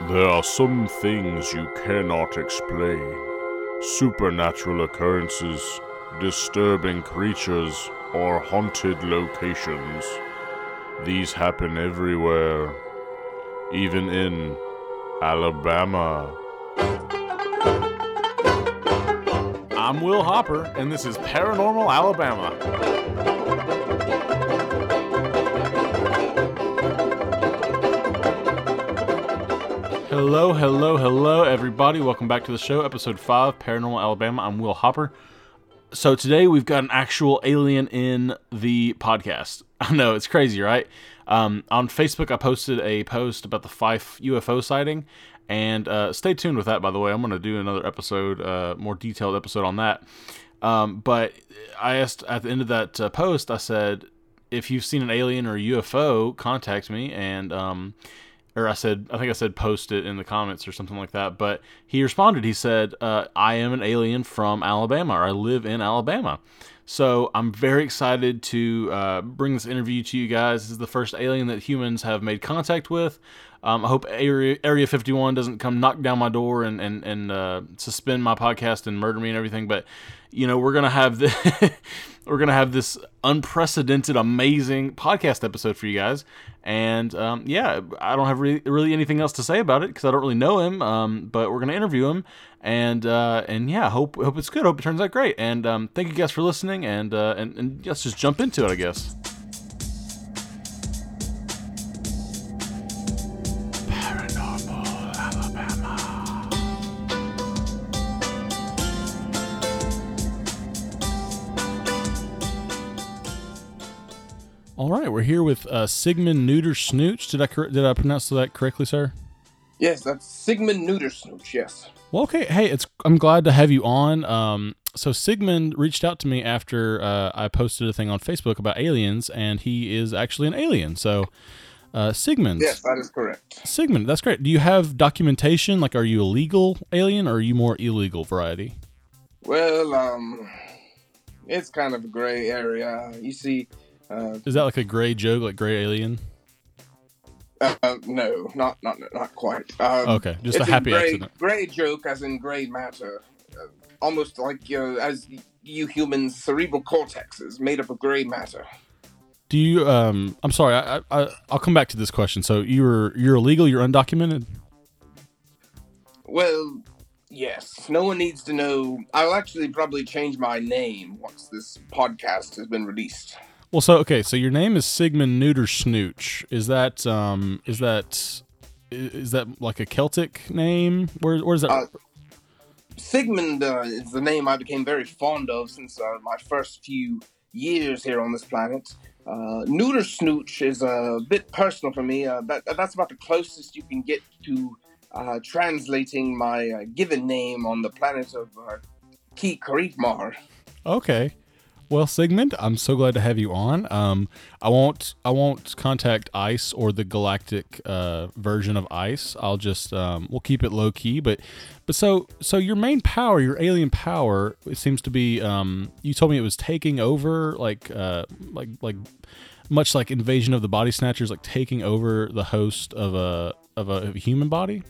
There are some things you cannot explain. Supernatural occurrences, disturbing creatures, or haunted locations. These happen everywhere, even in Alabama. I'm Will Hopper, and this is Paranormal Alabama. Hello, hello, hello, everybody. Welcome back to the show, episode 5, Paranormal Alabama. I'm Will Hopper. So today we've got an actual alien in the podcast. I know, it's crazy, right? Um, on Facebook, I posted a post about the Fyffe UFO sighting, and uh, stay tuned with that, by the way. I'm going to do another episode, uh, more detailed episode on that. Um, but I asked at the end of that uh, post, I said, if you've seen an alien or a UFO, contact me. And, um, or I said, I think I said post it in the comments or something like that. But he responded, he said, uh, I am an alien from Alabama, or I live in Alabama. So I'm very excited to uh, bring this interview to you guys. This is the first alien that humans have made contact with. Um, I hope Area, Area 51 doesn't come knock down my door and and and uh, suspend my podcast and murder me and everything. But you know we're gonna have the we're gonna have this unprecedented, amazing podcast episode for you guys. And um, yeah, I don't have really, really anything else to say about it because I don't really know him. Um, but we're gonna interview him, and uh, and yeah, hope hope it's good. Hope it turns out great. And um, thank you guys for listening. And uh, and and let's just jump into it, I guess. Right, we're here with uh, Sigmund Neuter Snooch. Did I did I pronounce that correctly, sir? Yes, that's Sigmund Neutersnooch, yes. Well, okay. Hey, it's I'm glad to have you on. Um, so Sigmund reached out to me after uh, I posted a thing on Facebook about aliens, and he is actually an alien. So, uh, Sigmund. Yes, that is correct. Sigmund, that's great. Do you have documentation? Like, are you a legal alien or are you more illegal variety? Well, um, it's kind of a gray area. You see, uh, Is that like a gray joke, like gray alien? uh no, not not not quite. Um, Okay, just a happy gray, accident. Gray joke, as in gray matter, uh, almost like uh, as you humans' cerebral cortex is made up of gray matter. Do you? Um, I'm sorry. I, I I'll come back to this question. So you're you're illegal. You're undocumented. Well, yes. No one needs to know. I'll actually probably change my name once this podcast has been released. Well, so okay, so your name is Sigmund Neuter Snooch. Is that um is that that like a Celtic name? Where where's that? Uh, Sigmund uh, is the name I became very fond of since uh, my first few years here on this planet. Uh, Neuter Snooch is a bit personal for me. Uh, that, that's about the closest you can get to uh, translating my uh, given name on the planet of uh, Ki Karikmar. okay. Well, Sigmund, I'm so glad to have you on. Um, I won't I won't contact ICE or the galactic uh, version of ICE. I'll just um, we'll keep it low key. But but so so your main power, your alien power, it seems to be. Um, you told me it was taking over, like uh, like like much like Invasion of the Body Snatchers, like taking over the host of a of a, of a human body.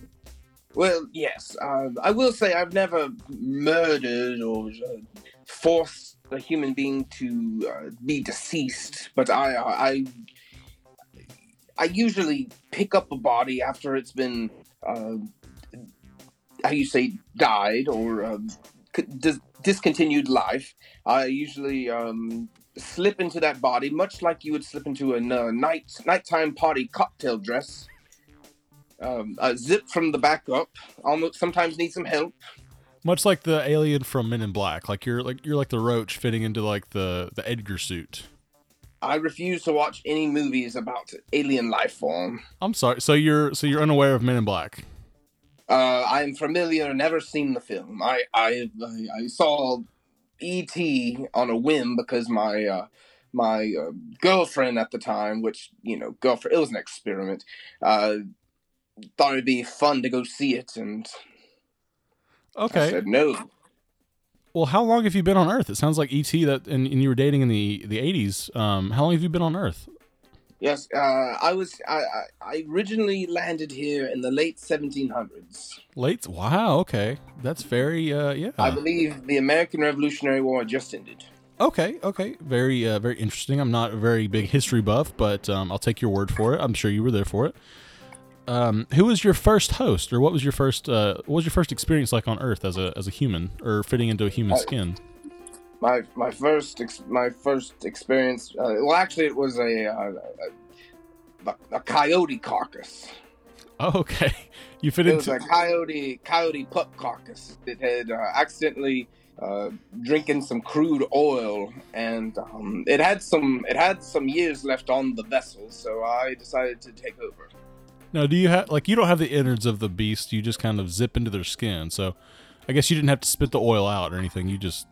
Well, yes. Uh, I will say I've never murdered or uh, forced a human being to uh, be deceased, but I, I, I usually pick up a body after it's been, uh, how you say, died or uh, dis- discontinued life. I usually um, slip into that body, much like you would slip into a uh, night nighttime party cocktail dress um, zip from the back up. Almost sometimes need some help. Much like the alien from Men in Black, like you're like you're like the roach fitting into like the the Edgar suit. I refuse to watch any movies about alien life form. I'm sorry. So you're so you're unaware of Men in Black. Uh, I am familiar, never seen the film. I I I, I saw E.T. on a whim because my uh, my uh, girlfriend at the time, which you know, girlfriend, it was an experiment. Uh, thought it'd be fun to go see it, and I Okay. said no. Well, how long have you been on Earth? It sounds like ET that and, and you were dating in the the 80s. Um, how long have you been on Earth? Yes, uh, I was. I, I, I originally landed here in the late 1700s. Late? Wow. Okay, that's very. Uh, yeah. I believe the American Revolutionary War just ended. Okay. Okay. Very. Uh, very interesting. I'm not a very big history buff, but um, I'll take your word for it. I'm sure you were there for it. Um, who was your first host, or what was your first? Uh, what was your first experience like on Earth as a as a human, or fitting into a human Uh, skin? My my first ex- my first experience. Uh, well, actually, it was a, uh, a, a a coyote carcass. Oh, okay. You fit It was into. a coyote coyote pup carcass that had uh, accidentally uh, drinking some crude oil, and um, it had some it had some years left on the vessel, so I decided to take over. Now, do you have like you don't have the innards of the beast? You just kind of zip into their skin. So, I guess you didn't have to spit the oil out or anything. You just.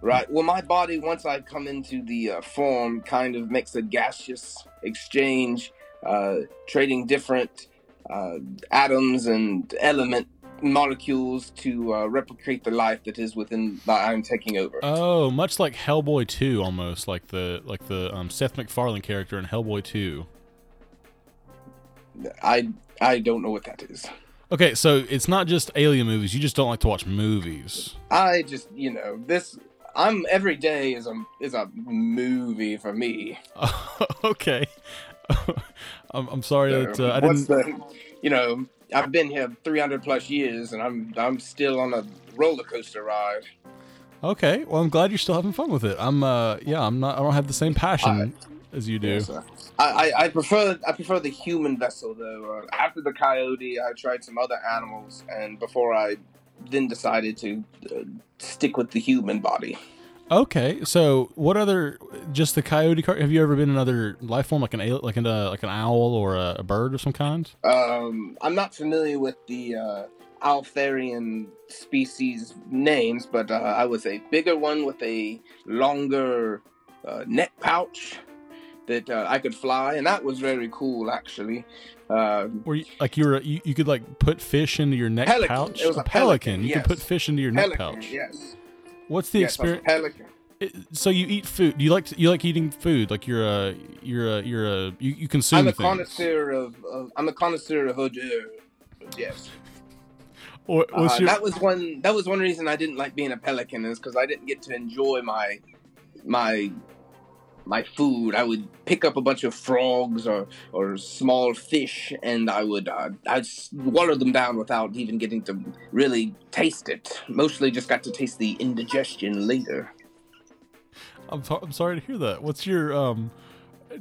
Right. Well, my body, once I come into the uh, form, kind of makes a gaseous exchange, uh, trading different uh, atoms and element molecules to uh, replicate the life that is within that I'm taking over. Oh, much like Hellboy Two, almost like the like the um, Seth MacFarlane character in Hellboy Two. I I don't know what that is. Okay, so it's not just alien movies. You just don't like to watch movies. I just you know this. I'm every day is a is a movie for me. okay. I'm, I'm sorry that uh, I didn't. the, you know, I've been here 300 plus years, and I'm I'm still on a roller coaster ride. Okay, well, I'm glad you're still having fun with it. I'm, uh, yeah, I'm not. I don't have the same passion as you do. Yes. I, I, I prefer I prefer the human vessel though. Uh, after the coyote, I tried some other animals, and before I then decided to uh, stick with the human body. Okay, so what other? Just the coyote? Car- have you ever been another life form like an like an uh, like an owl or a, a bird of some kind? Um, I'm not familiar with the uh, Altharian species names, but uh, I was a bigger one with a longer uh, neck pouch that uh, I could fly, and that was very cool actually. Uh, Where you, like you were you, you could like put fish into your neck Pelican. pouch. It was a pelican, You yes. could put fish into your neck pouch. yes. What's the yes, a experience? Pelican. So you eat food? Do you like to, you like eating food? Like you're a you're a you're a you, you consume I'm a things. connoisseur of, of I'm a connoisseur of hors d'oeuvres. Yes. Or, Uh, your, that was one. That was one reason I didn't like being a pelican is because I didn't get to enjoy my my my food. I would pick up a bunch of frogs or or small fish, and I would uh, I'd swallow them down without even getting to really taste it. Mostly just got to taste the indigestion later. I'm, I'm sorry to hear that. What's your um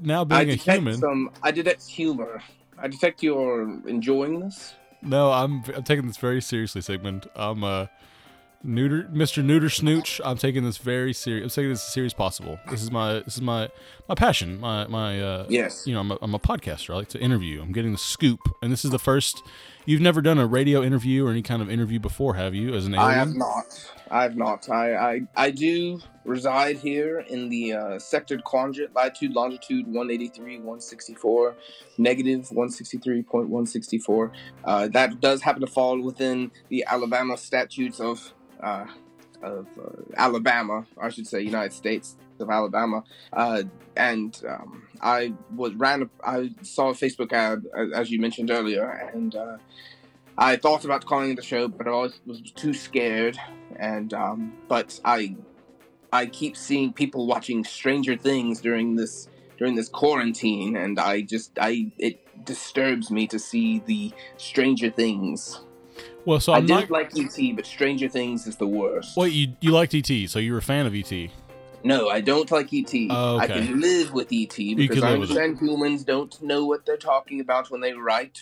now being a detect human? some. I detect humor. I detect you're enjoying this. No, I'm I'm taking this very seriously, Sigmund. I'm uh neuter Mr. Neuter Snooch. I'm taking this very serious. I'm taking this as serious as possible. This is my this is my my passion. My my uh Yes. you know, I'm a, I'm a podcaster. I like to interview. I'm getting the scoop, and this is the first. You've never done a radio interview or any kind of interview before, have you? As an alien? I have not. I have not. I, I, I do reside here in the uh, sector quadrant, latitude, longitude 183, 164, negative 163.164. Uh, that does happen to fall within the Alabama statutes of uh, of uh, Alabama, I should say, United States of Alabama. Uh, and um, I was ran. I saw a Facebook ad, as- you mentioned earlier, and. Uh, I thought about calling the show, but I always was too scared. And um, but I, I keep seeing people watching Stranger Things during this during this quarantine, and I just I it disturbs me to see the Stranger Things. Well, so I I'm didn't like ET, but Stranger Things is the worst. Wait, you you liked ET, so you're a fan of ET. No, I don't like ET. Oh, I can live with ET because I understand humans don't know what they're talking about when they write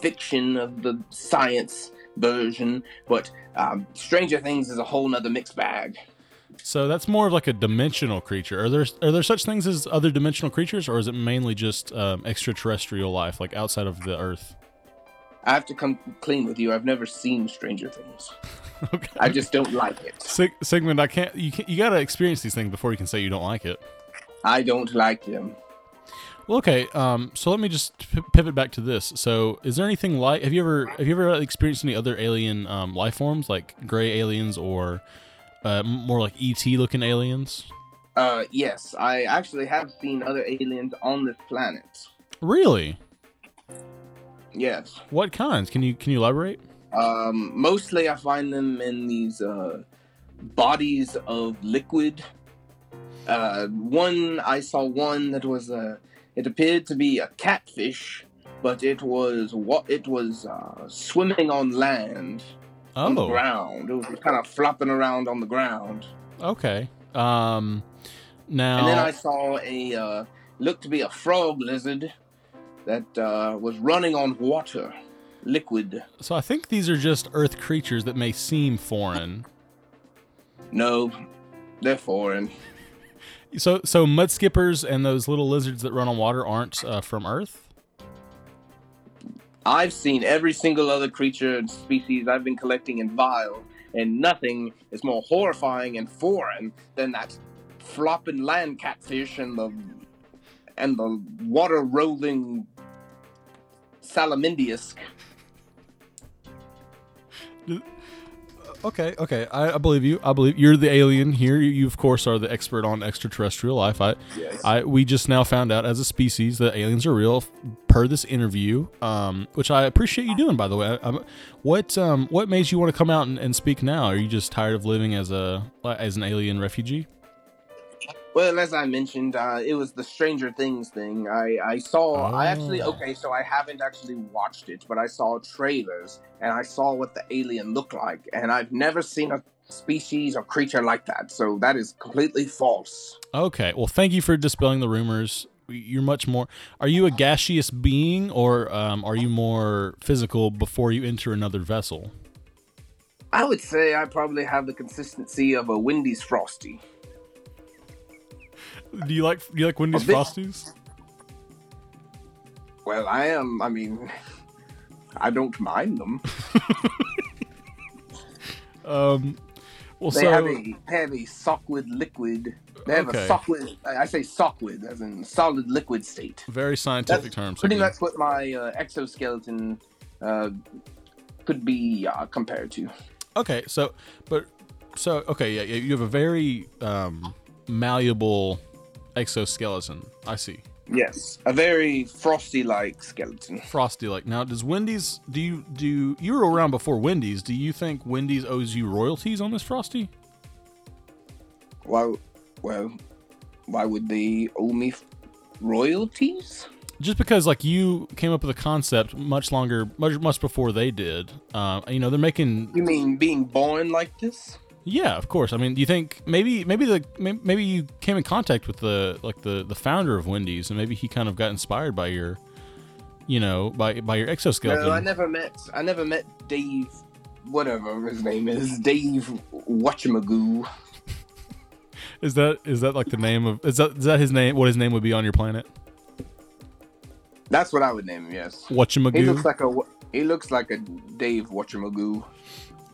fiction of the science version. But um, Stranger Things is a whole nother mixed bag. So that's more of like a dimensional creature. Are there are there such things as other dimensional creatures, or is it mainly just um, extraterrestrial life, like outside of the Earth? I have to come clean with you. I've never seen Stranger Things. okay. I just don't like it. Sig- Sigmund, I can't. You can, you gotta experience these things before you can say you don't like it. I don't like them. Well, okay. Um, so let me just p- pivot back to this. So, is there anything like? Have you ever have you ever experienced any other alien um, life forms, like gray aliens or uh, more like ET looking aliens? Uh, yes, I actually have seen other aliens on this planet. Really? Yes. What kinds? Can you can you elaborate? Um, mostly I find them in these uh, bodies of liquid. Uh, one I saw one that was a. It appeared to be a catfish, but it was what it was uh, swimming on land on the Oh, ground. It was kind of flopping around on the ground. okay. Um, now And then I saw a uh, looked to be a frog lizard that uh, was running on water, liquid. so I think these are just Earth creatures that may seem foreign. No, they're foreign. So so mud skippers and those little lizards that run on water aren't uh, from Earth. I've seen every single other creature and species I've been collecting in vials, and nothing is more horrifying and foreign than that flopping land catfish and the and the water rolling salamindius. Okay, okay, I, I believe you. I believe you're the alien here. You, you of course are the expert on extraterrestrial life. I, Yes. I we just now found out as a species that aliens are real per this interview, um, which I appreciate you doing. By the way, I, what um, what made you want to come out and, and speak now? Are you just tired of living as a as an alien refugee? Well, as I mentioned, uh, it was the Stranger Things thing. I, I saw. I actually Oh. okay, so I haven't actually watched it, but I saw trailers and I saw what the alien looked like, and I've never seen a species or creature like that. So that is completely false. Okay, well, thank you for dispelling the rumors. You're much more. Are you a gaseous being, or um, are you more physical before you enter another vessel? I would say I probably have the consistency of a Wendy's Frosty. Do you like do you like Wendy's bit. Frosties? Well, I am. I mean, I don't mind them. Um, well, They so have a they have a sockwood liquid. They have Okay. a sockwood. I I say solid as in solid liquid state. very scientific That's terms. Pretty again. much what my uh, exoskeleton uh, could be uh, compared to. Okay, so but so okay, yeah, yeah, you have a very um, malleable exoskeleton. I see. Yes, a very frosty-like skeleton. Frosty like. Now, does Wendy's do you do you were around before Wendy's? Do you think Wendy's owes you royalties on this Frosty? Why? Well, why would they owe me royalties? Just because like you came up with a concept much longer, much much before they did. Uh, you know, they're making You mean being born like this? Yeah, of course. I mean, do you think maybe maybe the maybe you came in contact with the like the the founder of Wendy's, and maybe he kind of got inspired by your, you know, by by your exoskeleton. No, I never met. I never met Dave. Whatever his name is, Dave Whatchamagoo. Is that is that like the name of is that is that his name? What his name would be on your planet? That's what I would name him. Yes. He looks like a. He looks like a Dave Whatchamagoo.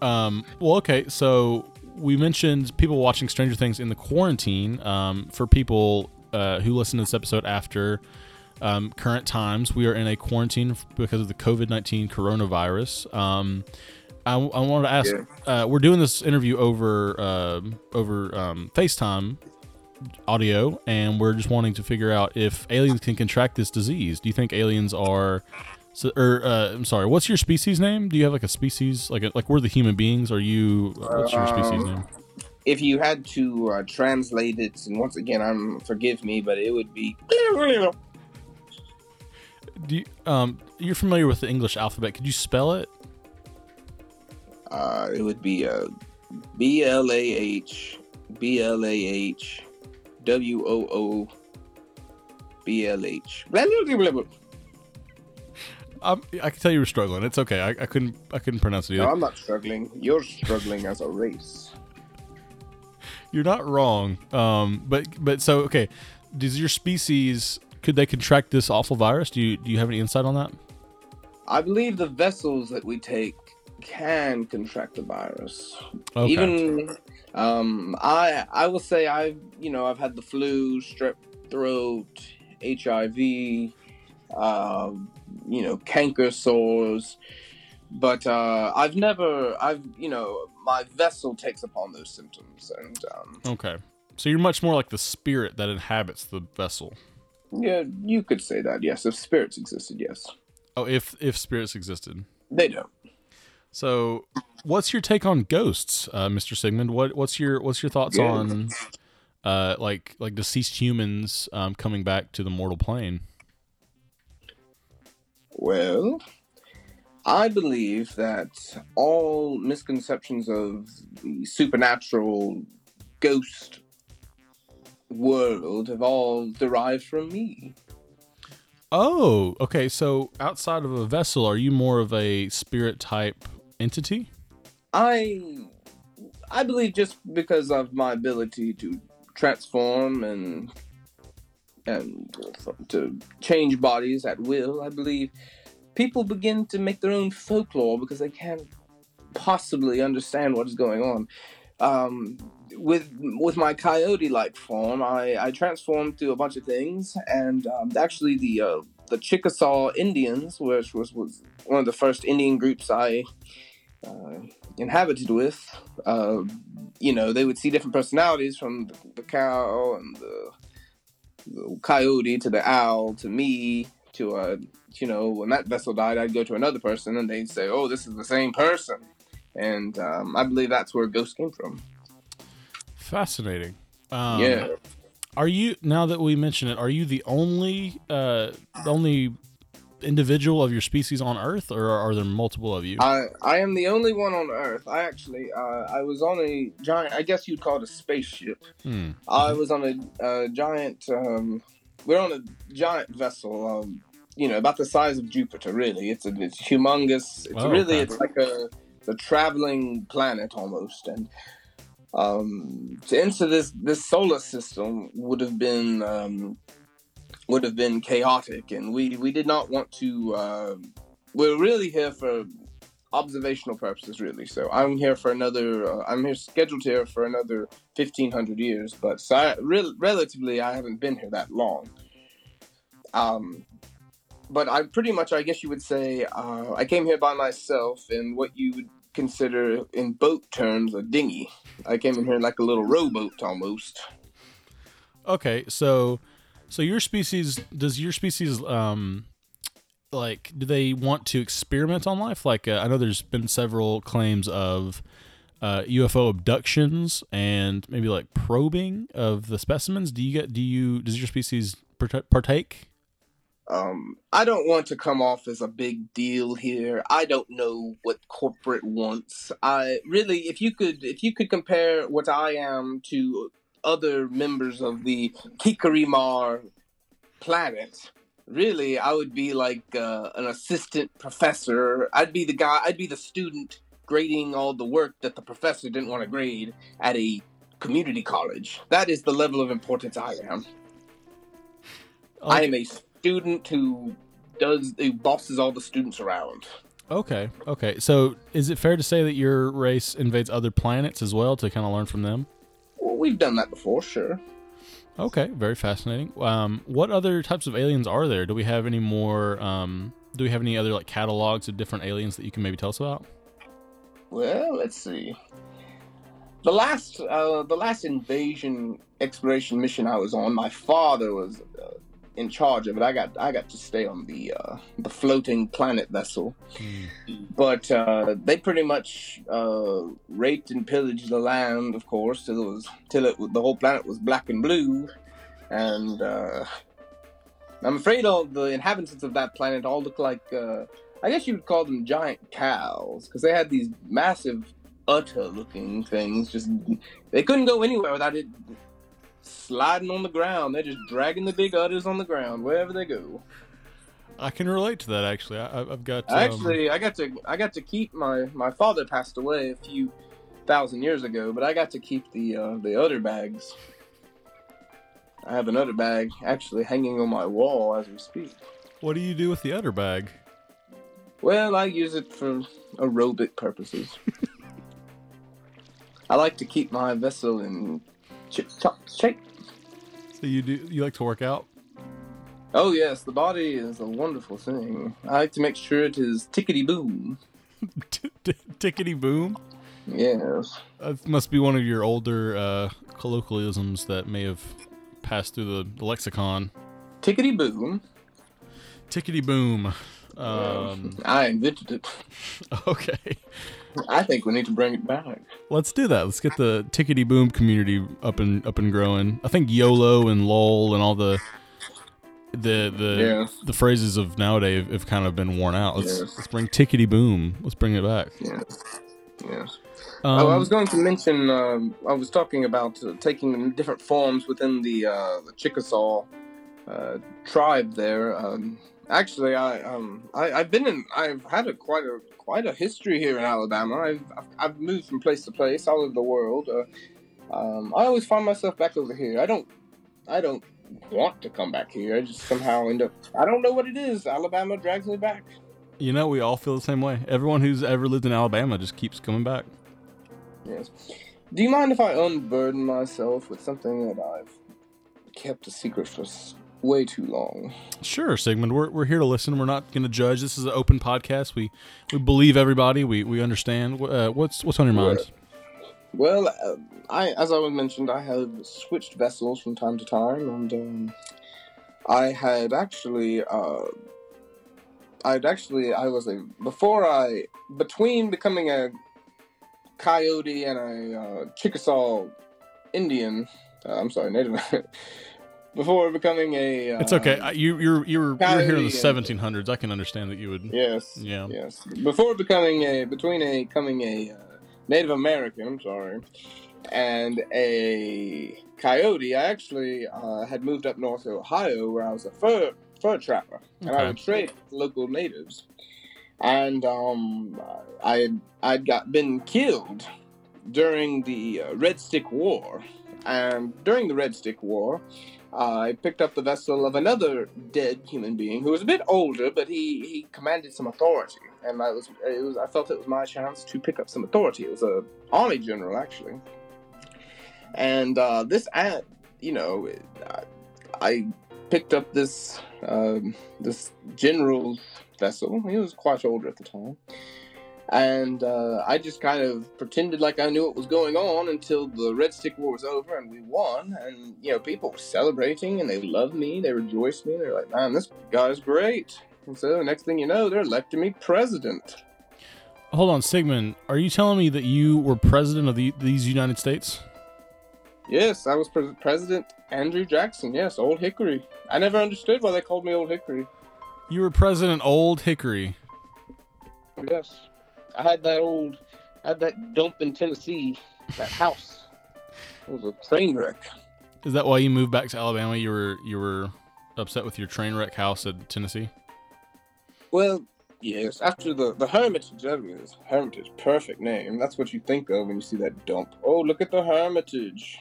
Um, well, okay. So we mentioned people watching Stranger Things in the quarantine. Um, for people uh, who listen to this episode after um, current times, we are in a quarantine because of the COVID nineteen coronavirus. Um, I, I wanted to ask. Uh, we're doing this interview over um over um, FaceTime audio, and we're just wanting to figure out if aliens can contract this disease. Do you think aliens are? So, or uh, I'm sorry, what's your species name? Do you have like a species, like a, like we're the human beings? Are you? What's your species Um, name? If you had to uh, translate it, and once again, I'm forgive me, but it would be. Do you, um, you're familiar with the English alphabet? Could you spell it? Uh, it would be uh, B L A H B L A H W O O B L H. Um, I can tell you were struggling. It's okay. I, I couldn't. I couldn't pronounce it either. No, I'm not struggling. You're struggling as a race. You're not wrong. Um, but but so okay. Does your species could they contract this awful virus? Do you do you have any insight on that? I believe the vessels that we take can contract the virus. Okay. Even um, I I will say I've you know I've had the flu, strep throat, HIV, uh, you know canker sores, but uh, I've never I've you know my vessel takes upon those symptoms and um, okay. So you're much more like the spirit that inhabits the vessel. Yeah, you could say that. Yes, if spirits existed, yes. Oh, if if spirits existed. They don't. So, what's your take on ghosts, uh, Mr. Sigmund? What what's your what's your thoughts Yeah. on uh, like like deceased humans um, coming back to the mortal plane? Well, I believe that all misconceptions of the supernatural ghost world have all derived from me. Oh, okay. So outside of a vessel, are you more of a spirit type entity? I I believe just because of my ability to transform and and to change bodies at will, I believe people begin to make their own folklore because they can't possibly understand what is going on. Um, with with my coyote-like form, I, I transformed to a bunch of things, and um, actually the uh, the Chickasaw Indians, which was, was one of the first Indian groups I uh, inhabited with, uh, you know, they would see different personalities from the, the cow and the, the coyote to the owl to me to a you know, when that vessel died, I'd go to another person and they'd say, "Oh, this is the same person," and um, I believe that's where ghosts came from. Fascinating. Um, yeah. Are you now that we mention it? Are you the only uh, the only individual of your species on Earth, or are there multiple of you? I I am the only one on Earth. I actually uh, I was on a giant. I guess you'd call it a spaceship. Hmm. I was on a, a giant. Um, we're on a giant vessel. Um, you know, about the size of Jupiter. Really, it's a, it's humongous. It's Oh, really okay. it's like a a traveling planet almost. And um, to enter this this solar system would have been um, would have been chaotic, and we we did not want to. Uh, we're really here for observational purposes, really. So I'm here for another. Uh, I'm here scheduled here for another fifteen hundred years, but so I, rel relatively, I haven't been here that long. Um, but I pretty much, I guess you would say, uh, I came here by myself in what you would consider, in boat terms, a dinghy. I came in here like a little rowboat almost. Okay, so so your species does your species um like do they want to experiment on life? Like uh, I know there's been several claims of uh, UFO abductions and maybe like probing of the specimens. Do you get do you does your species partake? Um, I don't want to come off as a big deal here. I don't know what corporate wants. I really, if you could, if you could compare what I am to other members of the Kikarimar planet, really, I would be like uh, an assistant professor. I'd be the guy. I'd be the student grading all the work that the professor didn't want to grade at a community college. That is the level of importance I am. I am a student who does who bosses all the students around. Okay, okay. So is it fair to say that your race invades other planets as well to kind of learn from them? Well, we've done that before, sure. Okay, very fascinating. Um, what other types of aliens are there? Do we have any more? Um, do we have any other like catalogs of different aliens that you can maybe tell us about? Well, let's see. The last, uh, the last invasion exploration mission I was on, my father was uh, in charge of it. I got, I got to stay on the uh, the floating planet vessel, but uh, they pretty much uh, raped and pillaged the land, of course, till it was till it the whole planet was black and blue, and uh, I'm afraid all the inhabitants of that planet all look like. Uh, I guess you would call them giant cows because they had these massive udder-looking things. Just they couldn't go anywhere without it sliding on the ground. They're just dragging the big udders on the ground wherever they go. I can relate to that actually. I, I've got um, Actually, I got to I got to keep my my father passed away a few thousand years ago, but I got to keep the uh, the udder bags. I have an udder bag actually hanging on my wall as we speak. what do you do with the udder bag? Well, I use it for aerobic purposes. I like to keep my vessel in chip chop shape. So you do you like to work out? Oh yes, the body is a wonderful thing. I like to make sure it is tickety boom. T- t- Tickety boom. Yes. That must be one of your older uh, colloquialisms that may have passed through the lexicon. Tickety boom. Tickety boom. Um, I invented it. okay. I think we need to bring it back. Let's do that. Let's get the tickety boom community up and up and growing. I think YOLO and LOL and all the the the Yeah. the phrases of nowadays have, have kind of been worn out. Let's let's bring tickety boom. Let's bring it back. Yes. Yes. Um, oh, I was going to mention. Um, I was talking about uh, taking different forms within the uh, the Chickasaw uh, tribe there. Um, actually, I um I, I've been in. I've had a quite a quite a history here in Alabama. I've I've, I've moved from place to place all over the world. Uh, um, I always find myself back over here. I don't I don't want to come back here. I just somehow end up. I don't know what it is. Alabama drags me back. you know, we all feel the same way. Everyone who's ever lived in Alabama just keeps coming back. Yes. Do you mind if I unburden myself with something that I've kept a secret for way too long? Sure, Sigmund. We're, we're here to listen. We're not going to judge. This is an open podcast. We we believe everybody. We we understand. Uh, what's what's on your mind? Well, uh, I, as I was mentioned, I have switched vessels from time to time, and um, I had actually, uh, I'd actually, I was a before I between becoming a coyote and a uh, Chickasaw Indian. Uh, I'm sorry, Native. Before becoming a. Uh, It's okay. You you're you're you're here in the Coyote 1700s. I can understand that you would. Yes. Yeah. Yes. Before becoming a between a becoming a uh, Native American, I'm sorry, and a coyote, I actually uh, had moved up north to Ohio where I was a fur fur trapper, and I would trade with local natives. And um, I had I'd got been killed during the uh, Red Stick War, and during the Red Stick War, I picked up the vessel of another dead human being who was a bit older, but he, he commanded some authority, and I was it was I felt it was my chance to pick up some authority. It was a army general actually, and uh, this ad, you know, I, I picked up this um, this general's vessel. He was quite older at the time. And uh, I just kind of pretended like I knew what was going on until the Red Stick War was over and we won. And, you know, people were celebrating and they loved me. They rejoiced me. They're like, man, this guy's great. And so, next thing you know, they're electing me president. Hold on, Sigmund. Are you telling me that you were president of the, these United States? Yes, I was pre- President Andrew Jackson. Yes, Old Hickory. I never understood why they called me Old Hickory. You were President Old Hickory. Yes. I had that old, I had that dump in Tennessee, that house. It was a train wreck. Is that why you moved back to Alabama? You were you were upset with your train wreck house in Tennessee. Well, yes. After the the Hermitage, that was Hermitage, perfect name. That's what you think of when you see that dump. Oh, look at the Hermitage.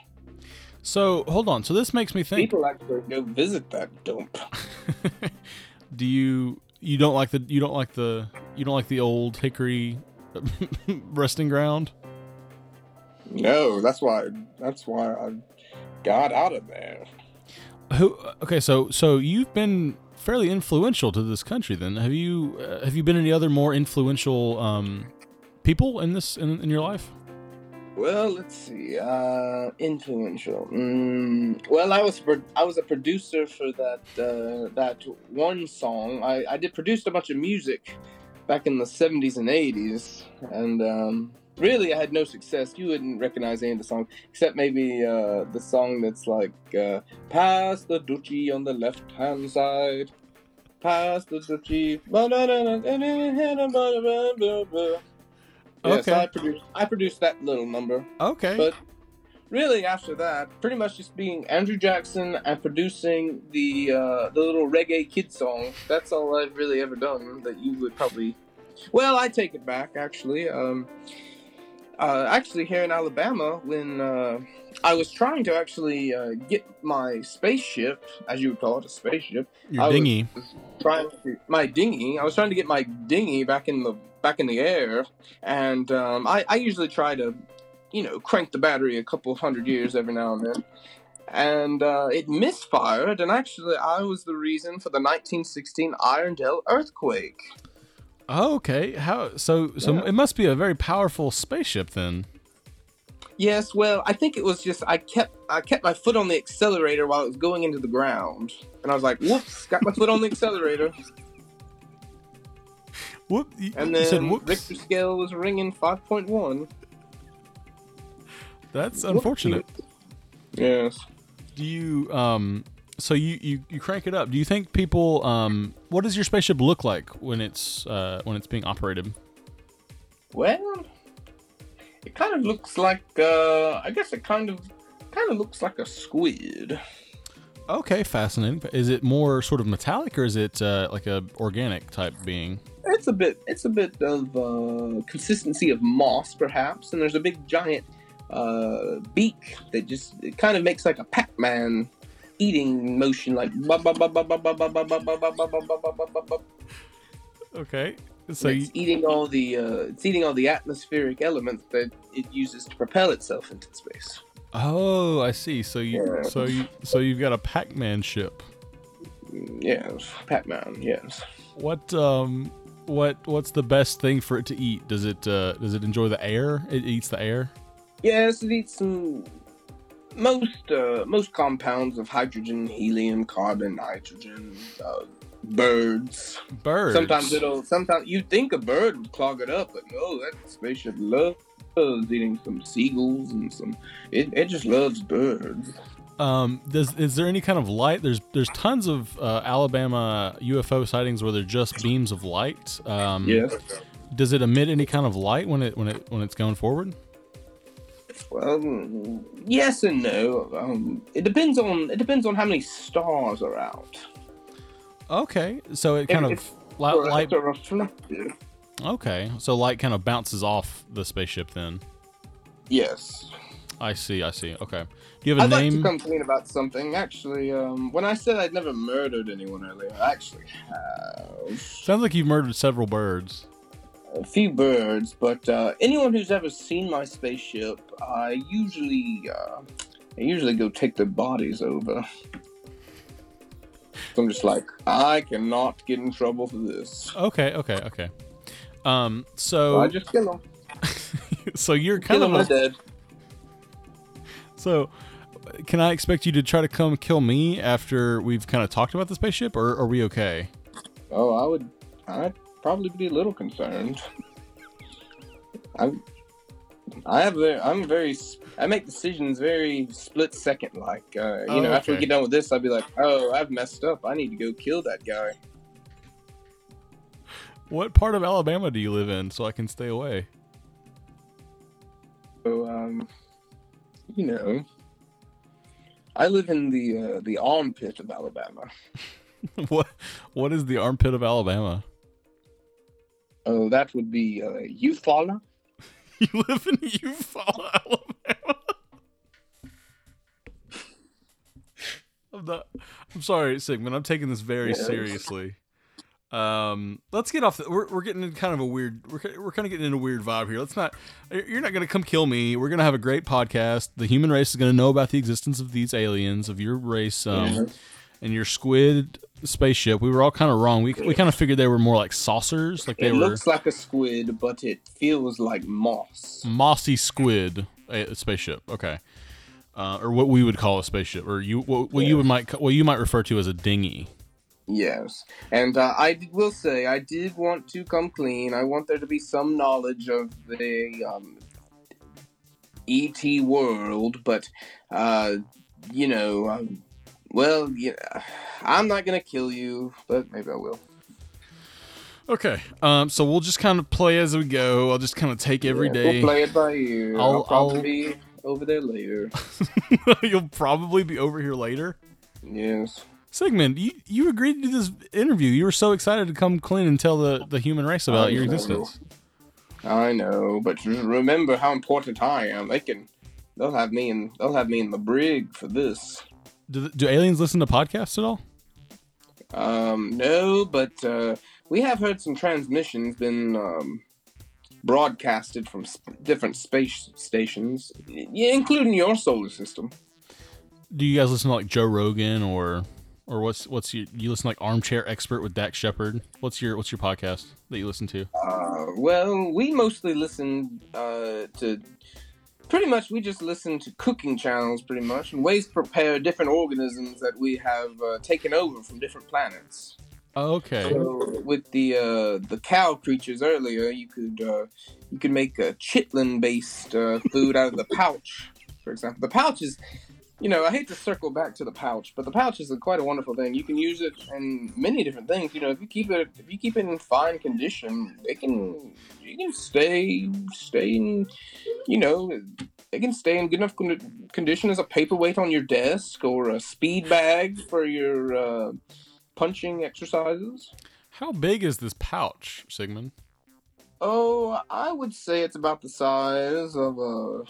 So hold on. So this makes me think. People actually go visit that dump. Do you you don't like the you don't like the you don't like the old Hickory resting ground? No, that's why. That's why I got out of there. Who? Okay, so so you've been fairly influential to this country. Then have you uh, have you been any other more influential um, people in this in, in your life? Well, let's see. Uh, influential. Mm, well, I was pro- I was a producer for that uh, that one song. I, I did produce a bunch of music back in the seventies and eighties, and um, really I had no success. You wouldn't recognize any of the songs except maybe uh, the song that's like uh, "Pass the Dutchie on the left hand side." Pass the Dutchie. Yes, Okay. I produced I produced that little number. Okay. But really, after that, pretty much just being Andrew Jackson and producing the uh, the little reggae kid song. That's all I've really ever done. That you would probably. Well, I take it back. Actually, um, uh, actually here in Alabama, when uh, I was trying to actually uh, get my spaceship, as you would call it, a spaceship, your I was- dinghy. trying to my dinghy. I was trying to get my dinghy back in the back in the air, and um, I, I usually try to, you know, crank the battery a couple hundred years every now and then. And uh, it misfired, and actually, I was the reason for the 1916 Irondale earthquake. Oh, okay. How? So, so Yeah. it must be a very powerful spaceship then. Yes, well, I think it was just I kept I kept my foot on the accelerator while it was going into the ground, and I was like, "Whoops!" Got my foot on the accelerator, Whoop! You, and said then whoops. Richter scale was ringing five point one. That's unfortunate. Yes. Do you um? So you, you you crank it up. Do you think people um? What does your spaceship look like when it's uh when it's being operated? Well, it kind of looks like uh, I guess it kind of kind of looks like a squid. Okay, fascinating. Is it more sort of metallic or is it uh, like a organic type being? It's a bit it's a bit of uh, consistency of moss, perhaps, and there's a big giant uh, beak that just it kind of makes like a Pac-Man eating motion, like. Okay, so it's eating all the uh, it's eating all the atmospheric elements that it uses to propel itself into space. Oh, I see. So you, yeah. so you, so you've got a Pac-Man ship. Yes, Pac-Man. Yes. What um, what what's the best thing for it to eat? Does it uh, does it enjoy the air? It eats the air. Yes, it eats some most uh, most compounds of hydrogen, helium, carbon, nitrogen, uh, birds. Birds. Sometimes it'll. Sometimes you think a bird would clog it up, but no, that spaceship loves eating some seagulls and some. It, it just loves birds. Um, does is there any kind of light? There's there's tons of uh, Alabama UFO sightings where they're just beams of light. Um, Yes. Does it emit any kind of light when it when it when it's going forward? Well, yes and no. Um, it depends on it depends on how many stars are out. Okay, so it kind If- of light. reflective. Okay, so light kind of bounces off the spaceship. Then Yes. I see. I see. Okay. Do you have a I'd like name? to come clean about something. Actually, um, when I said I'd never murdered anyone earlier, I actually have Sounds like you've murdered several birds. A few birds. But uh, anyone who's ever seen my spaceship, I usually, uh, I usually go take their bodies over. So I'm just like, I cannot get in trouble for this. Okay. Okay. Okay. Um. So So I just kill them. so you're Kill kind of a, dead. So, can I expect you to try to come kill me after we've kind of talked about the spaceship, or are we okay? Oh, I would. I'd probably be a little concerned. I'm. I have. Very, I'm very. I make decisions very split second. Like, uh, you Oh, know, after we get done with this, I'll be like, "Oh, I've messed up. I need to go kill that guy." What part of Alabama do you live in, so I can stay away? So, um, you know, I live in the uh, the armpit of Alabama. what What is the armpit of Alabama? Oh, that would be uh, Eufaula. You live in Eufaula, Alabama. I'm not. I'm sorry, Sigmund. I'm taking this very Yes. seriously. Um, let's get off. The, we're we're getting in kind of a weird. We're we're kind of getting in a weird vibe here. Let's not. You're not gonna come kill me. We're gonna have a great podcast. The human race is gonna know about the existence of these aliens of your race. Um. And your squid spaceship. We were all kind of wrong. We we kind of figured they were more like saucers, like they It were looks like a squid, but it feels like moss. mossy squid a, spaceship. Okay. Uh, or what we would call a spaceship, or you what, what you would might what you might refer to as a dinghy. Yes, and uh, I will say I did want to come clean. I want there to be some knowledge of the um, ET world, but uh, you know, um, well, yeah, I'm not gonna kill you, but maybe I will. Okay. Um. So we'll just kind of play as we go. I'll just kind of take every Yeah, day. We'll play it by ear. I'll- I'll, probably I'll- be over there later. You'll probably be over here later. yes. Sigmund, you, you agreed to do this interview. You were so excited to come clean and tell the, the human race about I your know. existence. I know, but remember how important I am. They can, they'll have me in, they'll have me in the brig for this. Do, do aliens listen to podcasts at all? Um, no, but uh, we have heard some transmissions been um, broadcasted from sp- different space stations, y- including your solar system. Do you guys listen to like Joe Rogan or or what's what's your you listen like Armchair Expert with Dax Shepard? What's your what's your podcast that you listen to? Uh, well, we mostly listen uh, to. Pretty much, we just listen to cooking channels, pretty much, and ways to prepare different organisms that we have uh, taken over from different planets. Okay. So with the uh, the cow creatures earlier, you could uh, you could make a chitlin based uh, food out of the pouch, for example. The pouch is, you know, I hate to circle back to the pouch, but the pouch is a, quite a wonderful thing. You can use it in many different things. You know, if you keep it if you keep it in fine condition, it can you can stay stay in, you know. It can stay in good enough con- condition as a paperweight on your desk or a speed bag for your uh, punching exercises. How big is this pouch, Sigmund? Oh, I would say it's about the size of a.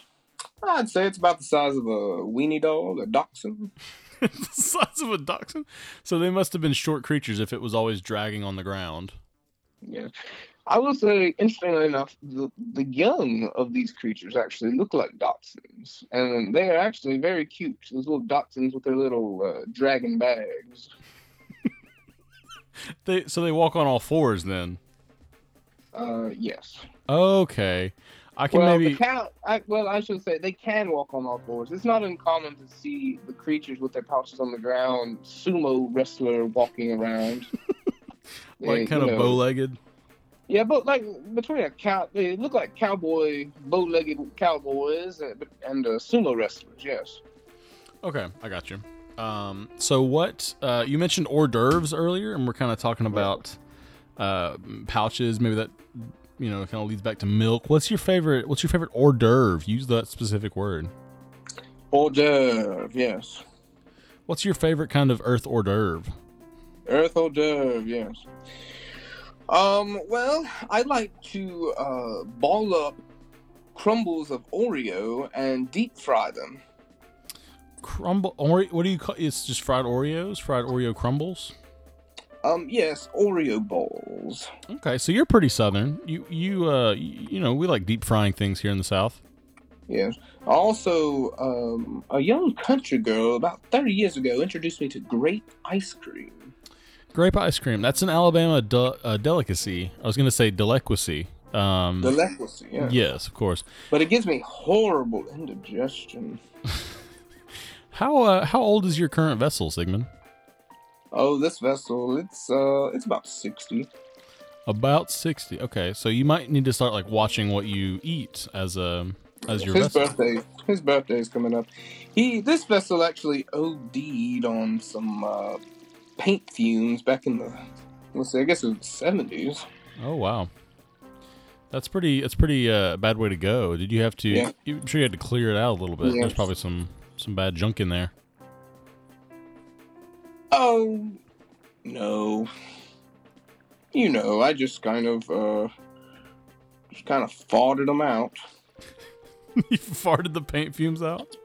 I'd say it's about the size of a weenie dog, a dachshund. the size of a dachshund. So they must have been short creatures if it was always dragging on the ground. Yeah. I will say, interestingly enough, the, the young of these creatures actually look like dachshunds, and they are actually very cute. Those little dachshunds with their little uh, dragon bags. They so they walk on all fours then. Uh, yes. Okay. I can well, maybe cow. I, well, I should say they can walk on all fours. It's not uncommon to see the creatures with their pouches on the ground, sumo wrestler walking around, like Yeah, kind of know. bow-legged. Yeah, but like between a cow, they look like cowboy, bow-legged cowboys and, and uh, sumo wrestlers. Yes. Okay, I got you. Um, so what uh, you mentioned hors d'oeuvres earlier, and we're kind of talking about uh, pouches. Maybe that you know it kind of leads back to milk. What's your favorite? What's your favorite hors d'oeuvre? Use that specific word. Hors d'oeuvre. Yes. What's your favorite kind of earth hors d'oeuvre? Earth hors d'oeuvre. Yes. Um. Well, I like to uh, ball up crumbles of Oreo and deep fry them. Crumble? Ore- what do you call? It's just fried Oreos, fried Oreo crumbles. Um. Yes, Oreo balls. Okay, so you're pretty southern. You you uh you, know we like deep frying things here in the south. Yes. Also, um, a young country girl about 30 years ago introduced me to grape ice cream. Grape ice cream. That's an Alabama de- uh, delicacy. I was gonna say delicacy. Um, Delicacy, yeah. yes, of course. But it gives me horrible indigestion. How uh, how old is your current vessel, Sigmund? Oh, this vessel, it's uh it's about 60. About sixty. Okay, so you might need to start like watching what you eat as a as your his vessel. birthday his birthday is coming up. He this vessel actually OD'd on some uh, paint fumes back in the let's say I guess it was 70s. Oh wow, that's pretty. That's pretty uh, bad way to go. Did you have to? Yeah. I'm sure you had to clear it out a little bit. Yes. There's probably some some bad junk in there. Oh no. You know, I just kind of uh just kind of farted them out. you farted the paint fumes out.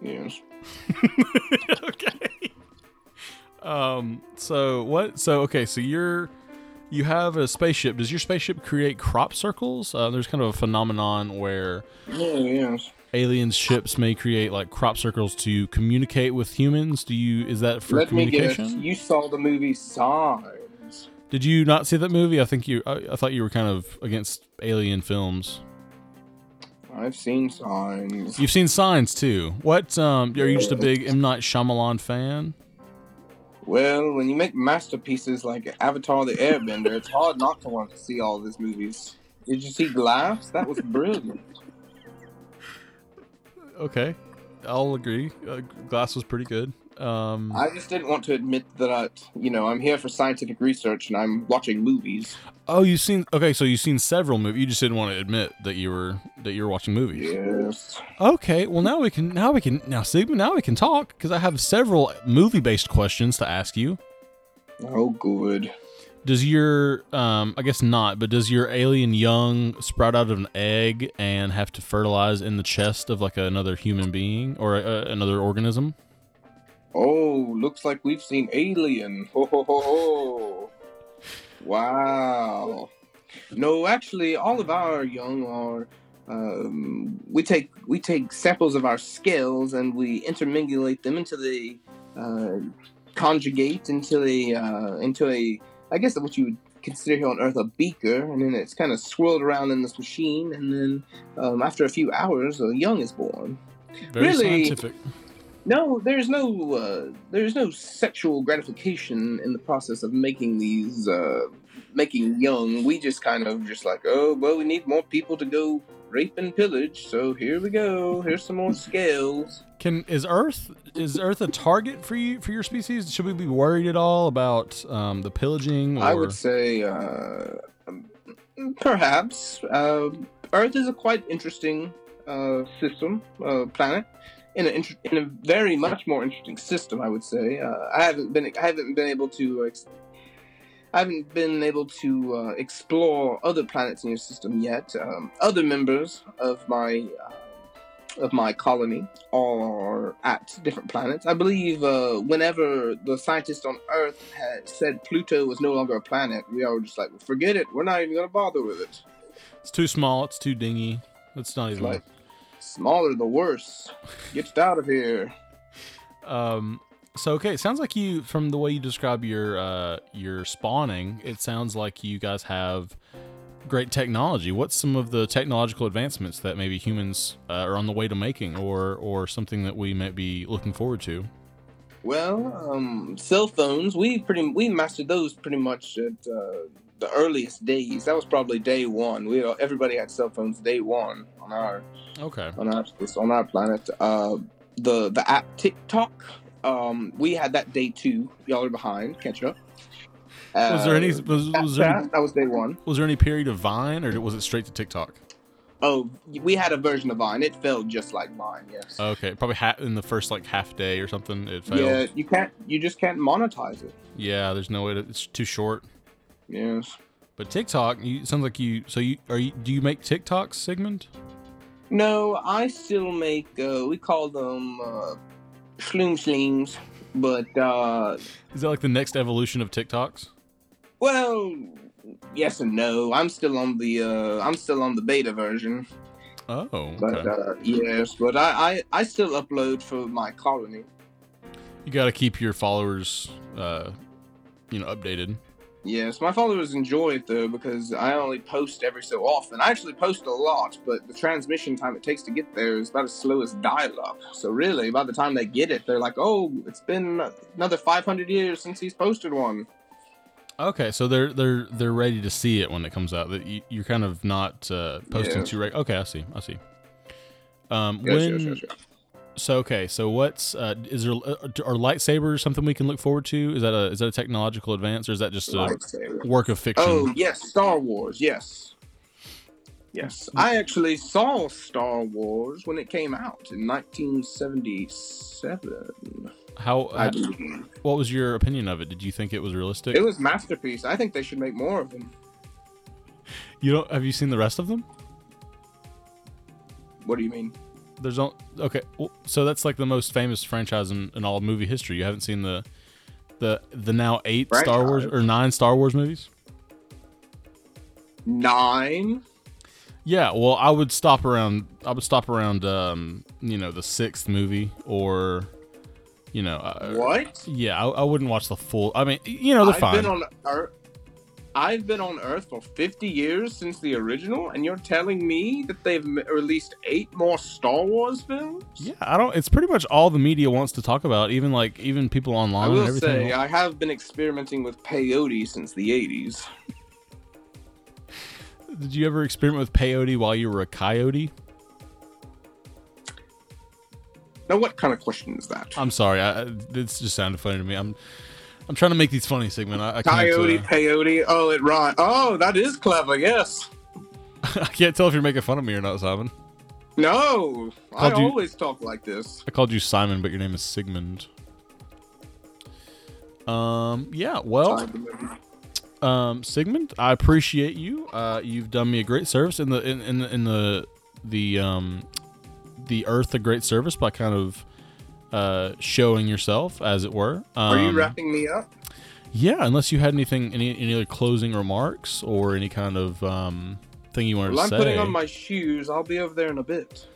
Yes. okay. Um. So what? So okay. So you're you have a spaceship. Does your spaceship create crop circles? Uh, there's kind of a phenomenon where Yeah, yes. Alien ships may create like crop circles to communicate with humans. Do you? Is that for Let me guess. communication? You saw the movie Signs. Did you not see that movie? I think you. I, I thought you were kind of against alien films. I've seen Signs. You've seen Signs too. What? Um. Are you just a big M Night Shyamalan fan? Well, when you make masterpieces like Avatar the Airbender, it's hard not to want to see all his movies. Did you see Glass? That was brilliant. Okay, I'll agree. Uh, Glass was pretty good. Um, I just didn't want to admit that, you know, I'm here for scientific research and I'm watching movies. oh, you've seen? Okay, so you've seen several movies. You just didn't want to admit that you were that you were watching movies. Yes. Okay, well now we can now we can now Sigma now we can talk because I have several movie based questions to ask you. Oh, good. Does your um I guess not, but does your alien young sprout out of an egg and have to fertilize in the chest of like another human being or uh, another organism? Oh, looks like we've seen Alien. Ho ho ho ho. Wow. No, actually, all of our young are. Um, we take we take samples of our scales and we intermingulate them into the uh, conjugate into a uh, into a I guess what you would consider here on Earth a beaker, and then it's kind of swirled around in this machine, and then um, after a few hours, a young is born. Very Really? scientific. No, there's no uh, there's no sexual gratification in the process of making these uh, making young. We just kind of just like, oh well, we need more people to go rape and pillage, so here we go. Here's some more scales. Can is Earth is Earth a target for you for your species? Should we be worried at all about um, the pillaging? Or... I would say uh, um, perhaps uh, Earth is a quite interesting uh, system, uh, planet. In a, in a very much more interesting system, I would say. Uh, I haven't been I haven't been able to I haven't been able to uh, explore other planets in your system yet. Um, other members of my uh, of my colony are at different planets. I believe uh, whenever the scientists on Earth had said Pluto was no longer a planet, we all were just like, forget it. We're not even going to bother with it. It's too small. It's too dingy. It's not even. like smaller the worse. Get out of here. Um. So okay, it sounds like you, from the way you describe your uh your spawning, it sounds like you guys have great technology. What's some of the technological advancements that maybe humans uh, are on the way to making, or or something that we might be looking forward to? Well, um, cell phones. We pretty we mastered those pretty much at uh, the earliest days. That was probably day one. We everybody had cell phones day one on our Okay. on our on our planet. Uh, the the app TikTok. Um, we had that day two. Y'all are behind. Catch up. Uh, Was there any was, was there any, that was day one. was there any period of Vine, or was it straight to TikTok? Oh, we had a version of Vine. It felt just like Vine. Yes. Okay, probably ha- in the first like half day or something. It failed. yeah, you can't. You just can't monetize it. Yeah, there's no way to. It's too short. Yes. But TikTok, you sounds like you. So you are you? Do you make TikToks, Sigmund? No, I still make. Uh, we call them uh, shloom slings, but uh, Is that like the next evolution of TikToks? well, yes and no. I'm still on the. Uh, I'm still on the beta version, Oh, but uh, yes, but I, I I still upload for my colony. you got to keep your followers, uh, you know, updated. Yes, my followers enjoy it though because I only post every so often. I actually post a lot, but the transmission time it takes to get there is about as slow as dial-up. So really, by the time they get it, they're like, "Oh, it's been another 500 years since he's posted one." Okay, so they're they're they're ready to see it when it comes out. That you, you're kind of not uh, posting Yeah. too reg- Okay, I see. I see. Um, Yes, when yes, yes, yes. So okay, so what's uh, is there uh, are lightsabers something we can look forward to? Is that a is that a technological advance or is that just a Lightsaber. work of fiction? Oh yes, Star Wars. Yes, yes. I actually saw Star Wars when it came out in 1977. How, how what was your opinion of it? Did you think it was realistic? it was masterpiece. I think they should make more of them. you don't have you seen the rest of them? What do you mean? There's all okay. Well, so that's like the most famous franchise in, in all movie history. You haven't seen the the the now eight Star Wars or nine Star Wars movies. Nine. Yeah, well, I would stop around. I would stop around. Um, you know, the sixth movie, or you know, uh, What? Yeah, I, I wouldn't watch the full. I mean, you know, they're I've fine. been on. I've been on Earth for 50 years since the original, and you're telling me that they've m- released eight more Star Wars films? yeah, I don't. It's pretty much all the media wants to talk about. Even like even people I online and will say, I have been experimenting with peyote since the 80s. Did you ever experiment with peyote while you were a coyote? Now, what kind of question is that? I'm sorry. I, I- this just sounded funny to me. I'm I'm trying to make these funny, Sigmund. I, I can't. Coyote, uh, peyote. Oh, it rhymes. Oh, that is clever. Yes. I can't tell if you're making fun of me or not, Simon. No, I you- always talk like this. I called you Simon, but your name is Sigmund. Um. Yeah. Well. um, Sigmund, I appreciate you. Uh, you've done me a great service in the in in, in the the um the Earth a great service by kind of uh showing yourself, as it were. Um, Are you wrapping me up? Yeah, unless you had anything, any any other closing remarks or any kind of um thing you wanted Well, I'm to say. putting on my shoes. I'll be over there in a bit.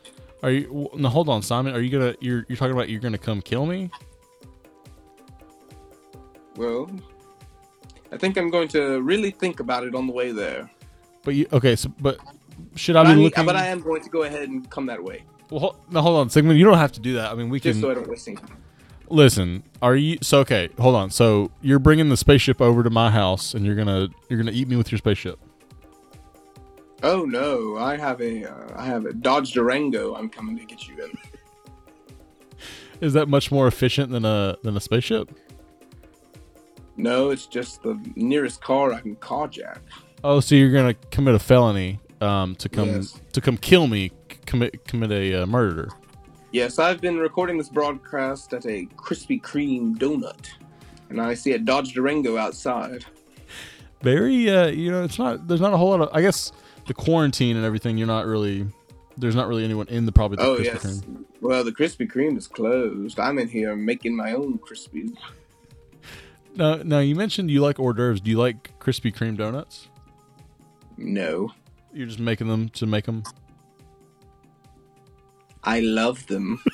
Are you? No, hold on, Simon. Are you gonna? You're you're talking about you're gonna come kill me? Well, I think I'm going to really think about it on the way there. But you okay? So, but should I But be I, looking? but I am going to go ahead and come that way, well, hold, no, hold on, Sigmund. You don't have to do that. I mean, we just can so I don't waste time. listen. Are you so okay? Hold on. So you're bringing the spaceship over to my house, and you're gonna you're gonna eat me with your spaceship. Oh no, I have a uh, I have a Dodge Durango. I'm coming to get you in. Is that much more efficient than a than a spaceship? No, it's just the nearest car I can carjack. Oh, so you're gonna commit a felony um, to come Yes. to come kill me, commit commit a uh, murder. Yes, I've been recording this broadcast at a Krispy Kreme donut, and I see a Dodge Durango outside. Very, uh, you know, it's not. There's not a whole lot of. I guess the quarantine and everything. You're not really. There's not really anyone in the probably the Oh Krispy yes. Kreme. Well, the Krispy Kreme is closed. I'm in here making my own Krispies. Now, now you mentioned you like hors d'oeuvres. Do you like Krispy Kreme donuts? No, You're just making them to make them. I love them.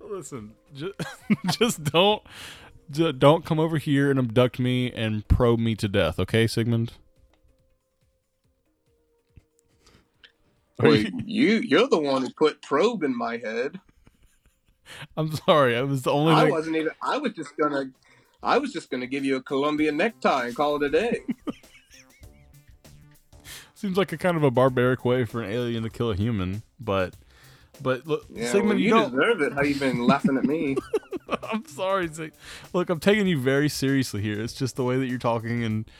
Listen, just, just don't, ju- don't come over here and abduct me and probe me to death, okay, Sigmund? Are Well, you- you you're the one who put probe in my head. I'm sorry. I was the only. I thing- wasn't even. I was just gonna. I was just gonna give you a Colombian necktie and call it a day. Seems like a kind of a barbaric way for an alien to kill a human, but but look, Yeah, Sigmund, well, you, you deserve it. How you been laughing at me? I'm sorry, Sig. Look, I'm taking you very seriously here. It's just the way that you're talking, and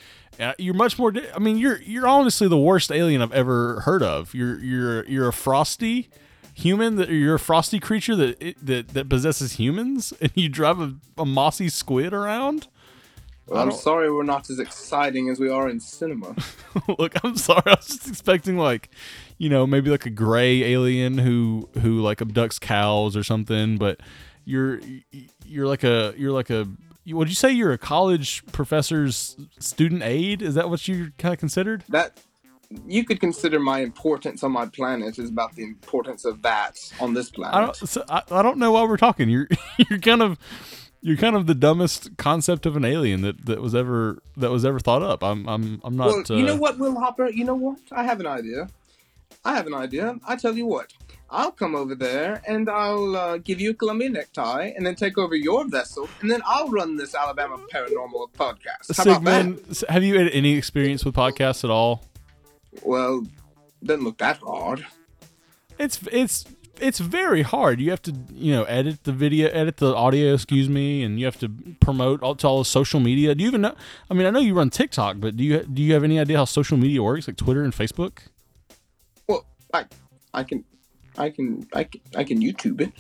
uh, you're much more. Di- I mean, you're you're honestly the worst alien I've ever heard of. You're you're you're a frosty human that you're a frosty creature that it, that that possesses humans, and you drive a, a mossy squid around. Well, I'm sorry we're not as exciting as we are in cinema. Look, I'm sorry. I was just expecting like, you know, maybe like a gray alien who who like abducts cows or something. But you're you're like a you're like a would you say you're a college professor's student aide? Is that what you kind of considered? That you could consider my importance on my planet is about the importance of that on this planet. I don't. So I, I don't know why we're talking. You're you're kind of you're kind of the dumbest concept of an alien that, that was ever that was ever thought up. I'm I'm I'm not. well, you uh, know what, Will Hopper? You know what? I have an idea. I have an idea. I tell you what. I'll come over there and I'll uh, give you a Colombian necktie and then take over your vessel and then I'll run this Alabama Paranormal podcast. How about that? Sigmund, have you had any experience with podcasts at all? Well, doesn't look that hard. It's it's it's very hard. You have to you know edit the video, edit the audio, excuse me, and you have to promote all to all the social media. Do you even know? I mean, I know you run TikTok, but do you do you have any idea how social media works, like Twitter and Facebook? Well, I, I can, I can, I can, I can YouTube it.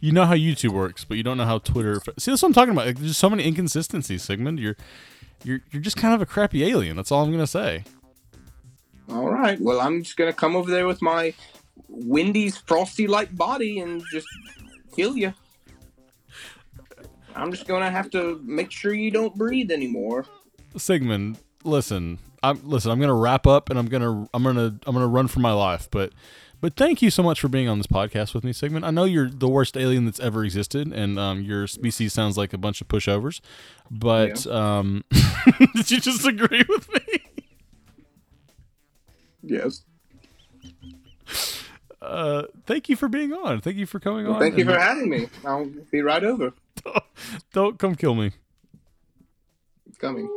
You know how YouTube works, but you don't know how Twitter. See, that's what I'm talking about. Like, there's so many inconsistencies, Sigmund. You're you're you're just kind of a crappy alien. That's all I'm gonna say. All right. Well, I'm just gonna come over there with my Wendy's frosty-like body and just kill you. I'm just gonna have to make sure you don't breathe anymore. Sigmund, listen. I'm listen. I'm gonna wrap up, and I'm gonna I'm gonna I'm gonna run for my life. But but thank you so much for being on this podcast with me, Sigmund. I know you're the worst alien that's ever existed, and um, your species sounds like a bunch of pushovers. But um, did you just agree with me? Yes. Uh, thank you for being on. Thank you for coming Well, on. thank you for having me. I'll be right over. Don't come kill me. It's coming.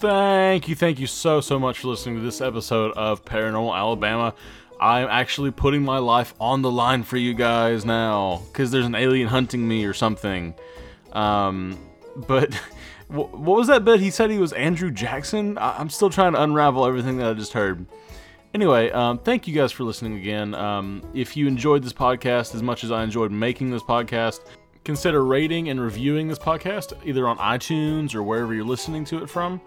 Thank you, thank you so, so much for listening to this episode of Paranormal Alabama. I'm actually putting my life on the line for you guys now because there's an alien hunting me or something. Um, but what was that bit? He said he was Andrew Jackson. I- I'm still trying to unravel everything that I just heard. Anyway, um, thank you guys for listening again. Um, if you enjoyed this podcast as much as I enjoyed making this podcast, consider rating and reviewing this podcast either on iTunes or wherever you're listening to it from.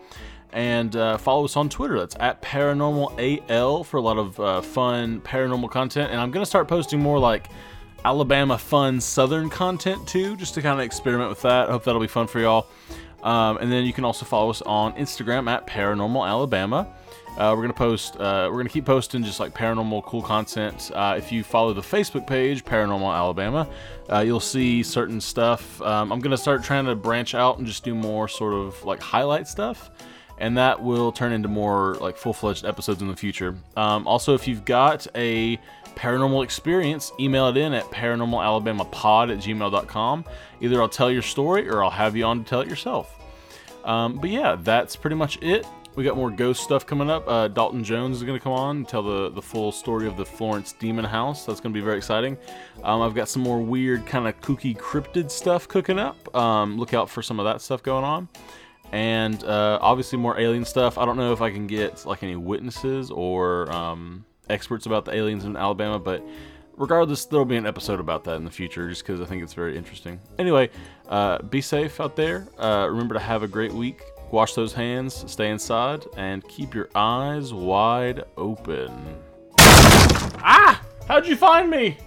And uh, follow us on Twitter. That's at ParanormalAL for a lot of uh, fun paranormal content. And I'm going to start posting more like Alabama fun Southern content too, just to kind of experiment with that. I hope that'll be fun for y'all. Um, and then you can also follow us on Instagram at Paranormal Alabama. Uh, we're gonna post. Uh, we're gonna keep posting just like paranormal cool content. Uh, if you follow the Facebook page Paranormal Alabama, uh, you'll see certain stuff. Um, I'm gonna start trying to branch out and just do more sort of like highlight stuff, and that will turn into more like full-fledged episodes in the future. Um, also, if you've got a paranormal experience, email it in at paranormalalabamapod at gmail.com. Either I'll tell your story or I'll have you on to tell it yourself. Um, but yeah, that's pretty much it. We got more ghost stuff coming up. Uh, Dalton Jones is going to come on and tell the, the full story of the Florence Demon House. That's going to be very exciting. Um, I've got some more weird, kind of kooky cryptid stuff cooking up. Um, look out for some of that stuff going on. And uh, obviously, more alien stuff. I don't know if I can get like any witnesses or um, experts about the aliens in Alabama, but regardless, there'll be an episode about that in the future just because I think it's very interesting. Anyway, uh, be safe out there. Uh, remember to have a great week. Wash those hands, stay inside, and keep your eyes wide open. Ah! How'd you find me?